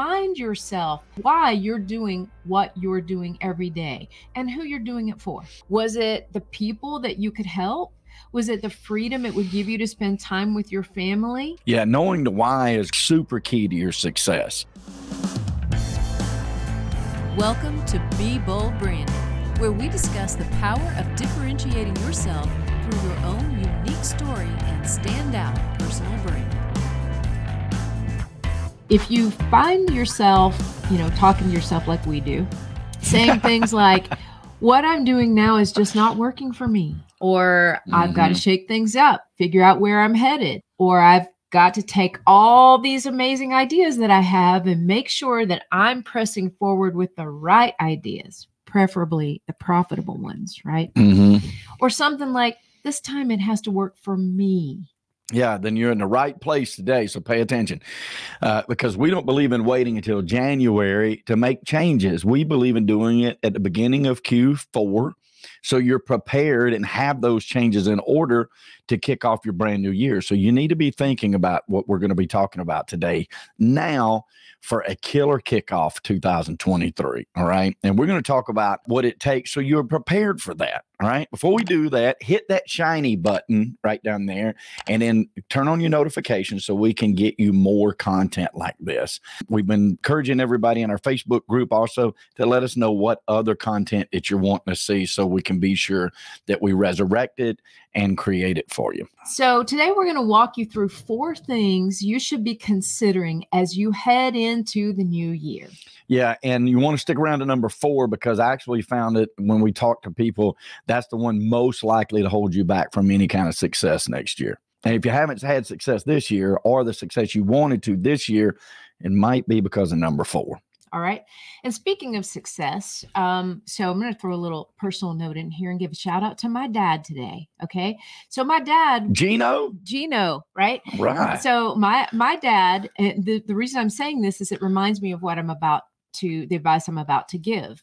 remind yourself why you're doing what you're doing every day and who you're doing it for. Was it the people that you could help? Was it the freedom it would give you to spend time with your family? Yeah, knowing the why is super key to your success. Welcome to Be Bold Branding, where we discuss the power of differentiating yourself through your own unique story and standout personal brand. If you find yourself, you know, talking to yourself like we do, saying things like, what I'm doing now is just not working for me, or I've got to shake things up, figure out where I'm headed, or I've got to take all these amazing ideas that I have and make sure that I'm pressing forward with the right ideas, preferably the profitable ones, right? hmm Or something like, this time it has to work for me. Yeah, then you're in the right place today. So pay attention uh, because we don't believe in waiting until January to make changes. We believe in doing it at the beginning of Q4. So you're prepared and have those changes in order to kick off your brand new year. So you need to be thinking about what we're going to be talking about today now for a killer kickoff 2023. All right. And we're going to talk about what it takes so you're prepared for that. All right. Before we do that, hit that shiny button right down there and then turn on your notifications so we can get you more content like this. We've been encouraging everybody in our Facebook group also to let us know what other content that you're wanting to see so we can be sure that we resurrect it and create it for you. So, today we're going to walk you through four things you should be considering as you head into the new year. Yeah, and you want to stick around to number four because I actually found it when we talk to people, that's the one most likely to hold you back from any kind of success next year. And if you haven't had success this year or the success you wanted to this year, it might be because of number four. All right. And speaking of success, um, so I'm going to throw a little personal note in here and give a shout out to my dad today. Okay. So, my dad, Gino? Gino, right? Right. So my my dad, and the, the reason I'm saying this is it reminds me of what I'm about to the advice I'm about to give.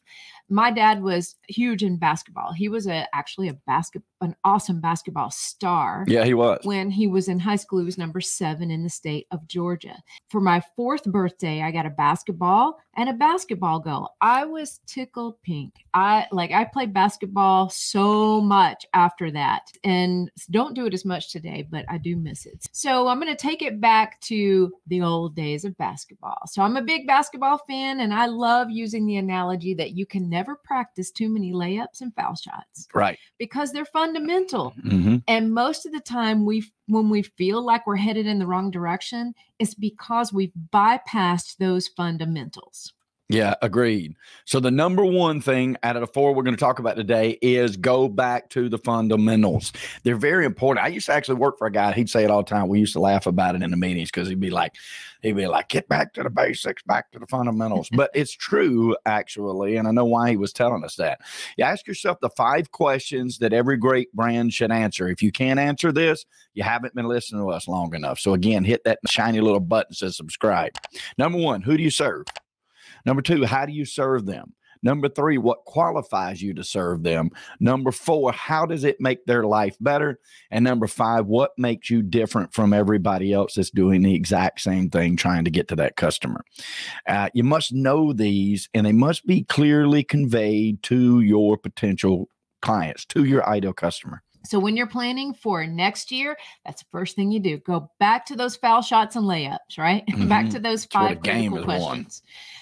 My dad was huge in basketball. He was a actually a basket an awesome basketball star. Yeah, he was. When he was in high school, he was number seven in the state of Georgia. For my fourth birthday, I got a basketball and a basketball goal. I was tickled pink. I like I played basketball so much after that, and don't do it as much today, but I do miss it. So I'm going to take it back to the old days of basketball. So I'm a big basketball fan, and I love using the analogy that you can never practice too many layups and foul shots Right. because they're fundamental. hmm And most of the time, we when we feel like we're headed in the wrong direction, it's because we've bypassed those fundamentals. Yeah, agreed. So the number one thing out of the four we're going to talk about today is go back to the fundamentals. They're very important. I used to actually work for a guy. He'd say it all the time. We used to laugh about it in the meetings because he'd be like, he'd be like, get back to the basics, back to the fundamentals. but it's true actually, and I know why he was telling us that. You ask yourself the five questions that every great brand should answer. If you can't answer this, you haven't been listening to us long enough. So again, hit that shiny little button that says subscribe. Number one, who do you serve? Number two, how do you serve them? Number three, what qualifies you to serve them? Number four, how does it make their life better? And number five, what makes you different from everybody else that's doing the exact same thing, trying to get to that customer? Uh, you must know these and they must be clearly conveyed to your potential clients, to your ideal customer. So when you're planning for next year, that's the first thing you do. Go back to those foul shots and layups, right? back Mhm. to those five critical won. questions.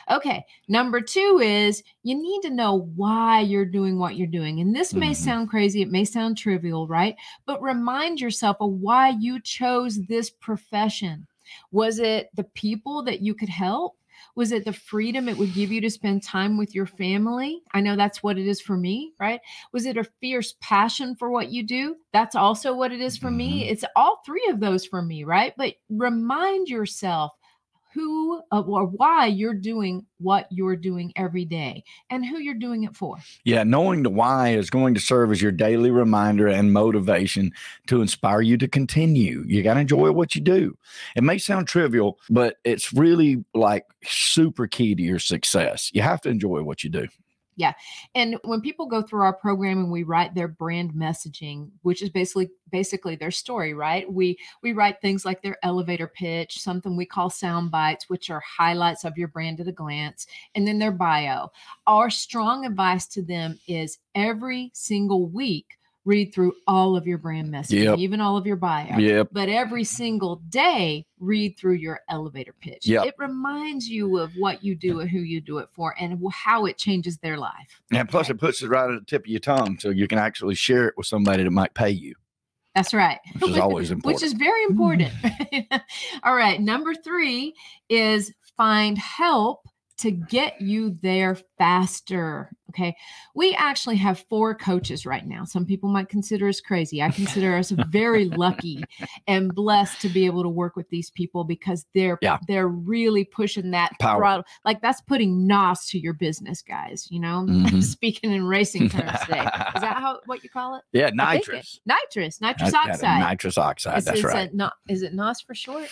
Okay. Number two is you need to know why you're doing what you're doing. And this may Mhm. sound crazy, it may sound trivial, right? But remind yourself of why you chose this profession. Was it the people that you could help? Was it the freedom it would give you to spend time with your family? I know that's what it is for me, right? Was it a fierce passion for what you do? That's also what it is for me. Mhm. It's all three of those for me, right? But remind yourself who uh, or why you're doing what you're doing every day and who you're doing it for. Yeah, knowing the why is going to serve as your daily reminder and motivation to inspire you to continue. You got to enjoy what you do. It may sound trivial, but it's really like super key to your success. You have to enjoy what you do. And when people go through our program and we write their brand messaging, which is basically basically their story, right? We we write things like their elevator pitch, something we call sound bites, which are highlights of your brand at a glance, and then their bio. Our strong advice to them is every single week read through all of your brand messaging, Yep. even all of your bio. Yep. But every single day, read through your elevator pitch. Yep. It reminds you of what you do and who you do it for and how it changes their life. And plus, it puts it right at the tip of your tongue, so you can actually share it with somebody that might pay you, That's right. which is always important. Which is very important. All right. Number three is find help to get you there faster. Okay. We actually have four coaches right now. Some people might consider us crazy. I consider us very lucky and blessed to be able to work with these people because they're Yeah. they're really pushing that Power. throttle. Like that's putting NOS to your business, guys. You know, Mhm. speaking in racing terms today. Is that how what you call it? yeah, think it- nitrous. Nitrous, nitrous oxide. Nitrous oxide. Is, That's is right. it not? Is it NOS for short?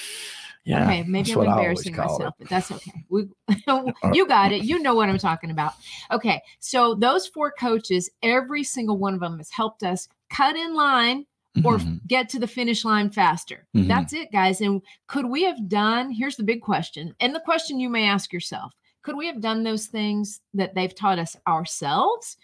Yeah. okay, maybe I'm what I always embarrassing call it. myself, but that's okay. We, you got it. You know what I'm talking about. Okay, so those four coaches, every single one of them has helped us cut in line or Mhm. get to the finish line faster. Mhm. That's it, guys. And could we have done? Here's the big question, and the question you may ask yourself: Could we have done those things that they've taught us ourselves?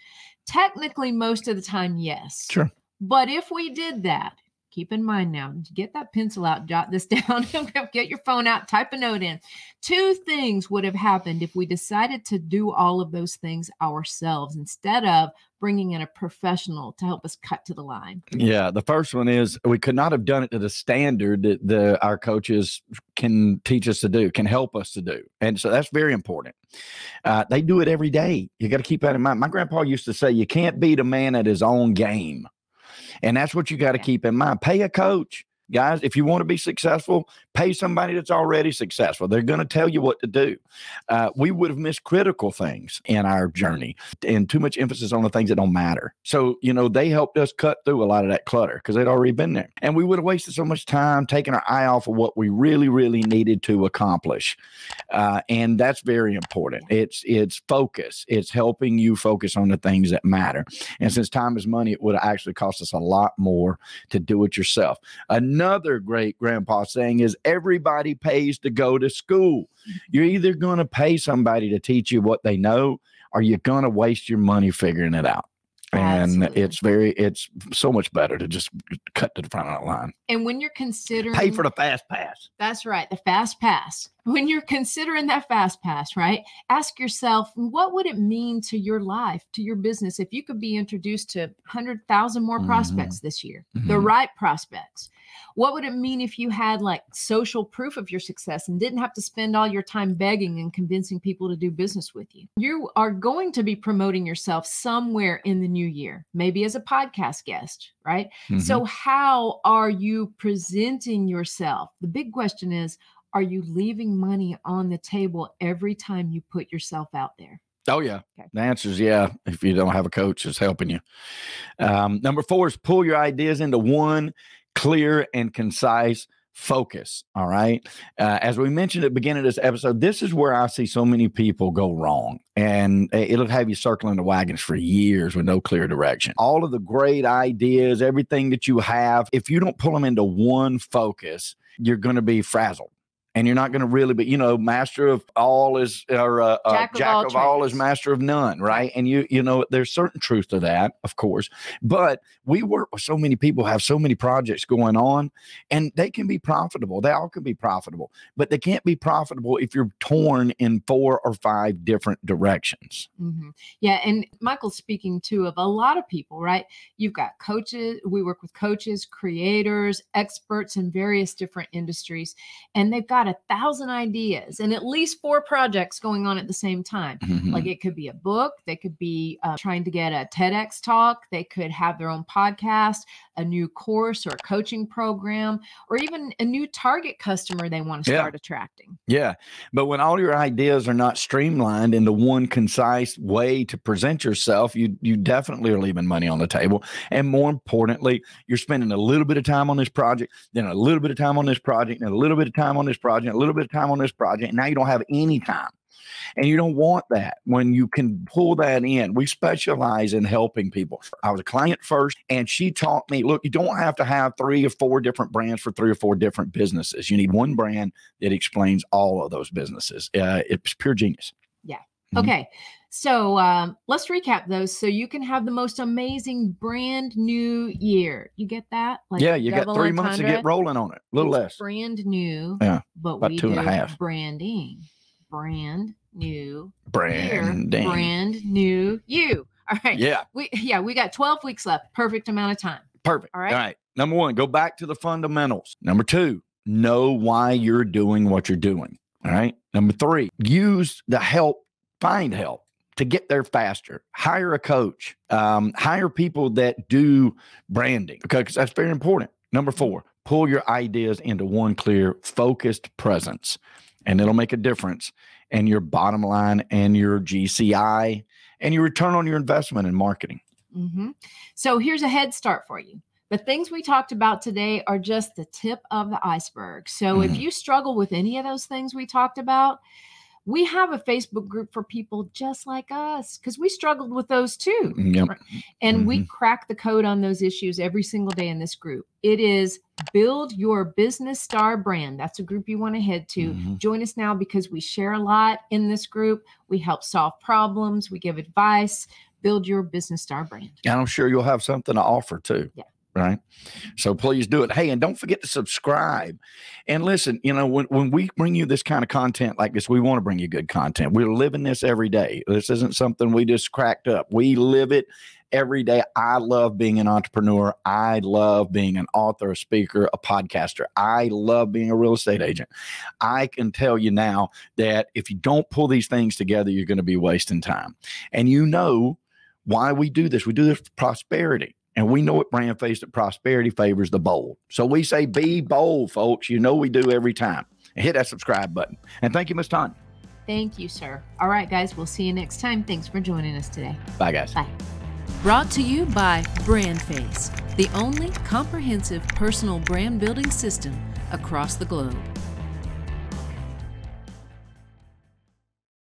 Technically, most of the time, yes. Sure. But if we did that, keep in mind now, get that pencil out, jot this down, get your phone out, type a note in. Two things would have happened if we decided to do all of those things ourselves instead of bringing in a professional to help us cut to the line. Yeah, the first one is we could not have done it to the standard that the our coaches can teach us to do, can help us to do, and so that's very important. Uh, they do it every day. You got to keep that in mind. My grandpa used to say, "You can't beat a man at his own game," and that's what you got to Yeah. keep in mind. Pay a coach. Guys, if you want to be successful, pay somebody that's already successful. They're going to tell you what to do. Uh, we would have missed critical things in our journey and too much emphasis on the things that don't matter. So, you know, they helped us cut through a lot of that clutter because they'd already been there. And we would have wasted so much time taking our eye off of what we really, really needed to accomplish. Uh, and that's very important. It's it's focus. It's helping you focus on the things that matter. And since time is money, it would have actually cost us a lot more to do it yourself. Another great grandpa saying is everybody pays to go to school. You're either going to pay somebody to teach you what they know or you're going to waste your money figuring it out. And Absolutely. it's very, it's so much better to just cut to the front of the line. And when you're considering Pay for the fast pass. That's right, the fast pass. When you're considering that fast pass, right? Ask yourself, what would it mean to your life, to your business, if you could be introduced to 100,000 more Mhm. prospects this year, the Mhm. right prospects? What would it mean if you had like social proof of your success and didn't have to spend all your time begging and convincing people to do business with you? You are going to be promoting yourself somewhere in the new year, maybe as a podcast guest, right? Mhm. So, how are you presenting yourself? The big question is are you leaving money on the table every time you put yourself out there? Oh yeah. Okay. The answer is yeah. If you don't have a coach that's helping you. Um, number four is pull your ideas into one clear and concise focus. All right. Uh, as we mentioned at the beginning of this episode, this is where I see so many people go wrong, and it'll have you circling the wagons for years with no clear direction. All of the great ideas, everything that you have, if you don't pull them into one focus, you're going to be frazzled. And you're not going to really be, you know, master of all is, or uh, uh, Jack of all of all is master of none, right? And you, you know, there's certain truth to that, of course. But we work with so many people, have so many projects going on, and they can be profitable. They all can be profitable, but they can't be profitable if you're torn in four or five different directions. Mhm. Yeah. And Michael's speaking too of a lot of people, right? You've got coaches, we work with coaches, creators, experts in various different industries, and they've got a thousand ideas and at least four projects going on at the same time. Mm-hmm. Like it could be a book, they could be uh, trying to get a TEDx talk, they could have their own podcast, a new course or a coaching program, or even a new target customer they want to Yeah. start attracting. Yeah. But when all your ideas are not streamlined into one concise way to present yourself, you you definitely are leaving money on the table. And more importantly, you're spending a little bit of time on this project, then a little bit of time on this project, and a little bit of time on this project, a little bit of time on this project. And now you don't have any time And you don't want that when you can pull that in. We specialize in helping people. I was a client first, and she taught me look, you don't have to have three or four different brands for three or four different businesses. You need one brand that explains all of those businesses. Uh, it's pure genius. Mhm. Okay. So um, let's recap those so you can have the most amazing brand new year. You get that? Like yeah, you got three months to get rolling on it. A little It's less. Brand new. Yeah, But about we two and a half. branding. Brand new year. Branding. Brand new you. All right. Yeah, We yeah, we got 12 weeks left. Perfect amount of time. perfect. All right. All right. Number one, go back to the fundamentals. Number two, know why you're doing what you're doing. All right. Number three, use the help, find help to get there faster. Hire a coach, um, hire people that do branding because that's very important. Number four, pull your ideas into one clear, focused presence, and it'll make a difference in your bottom line and your GCI and your return on your investment in marketing. Mm-hmm. So here's a head start for you. The things we talked about today are just the tip of the iceberg. So if Mhm. you struggle with any of those things we talked about, we have a Facebook group for people just like us because we struggled with those too. Yep. Right. And we crack the code on those issues every single day in this group. It is Build Your Business Star Brand. That's a group you want to head to. Mhm. Join us now because we share a lot in this group. We help solve problems, we give advice. Build Your Business Star Brand. And I'm sure you'll have something to offer too. Yeah. Right. So please do it. Hey, and don't forget to subscribe. And listen, you know, when, when we bring you this kind of content like this, we want to bring you good content. We're living this every day. This isn't something we just cracked up. We live it every day. I love being an entrepreneur. I love being an author, a speaker, a podcaster. I love being a real estate agent. I can tell you now that if you don't pull these things together, you're going to be wasting time. And you know why we do this. We do this for prosperity. And we know at Brand Face that prosperity favors the bold. So we say be bold, folks. You know we do every time. And hit that subscribe button. And thank you, Miss Ton. Thank you, sir. All right, guys, we'll see you next time. Thanks for joining us today. Bye, guys. Bye. Brought to you by BrandFace, the only comprehensive personal brand building system across the globe.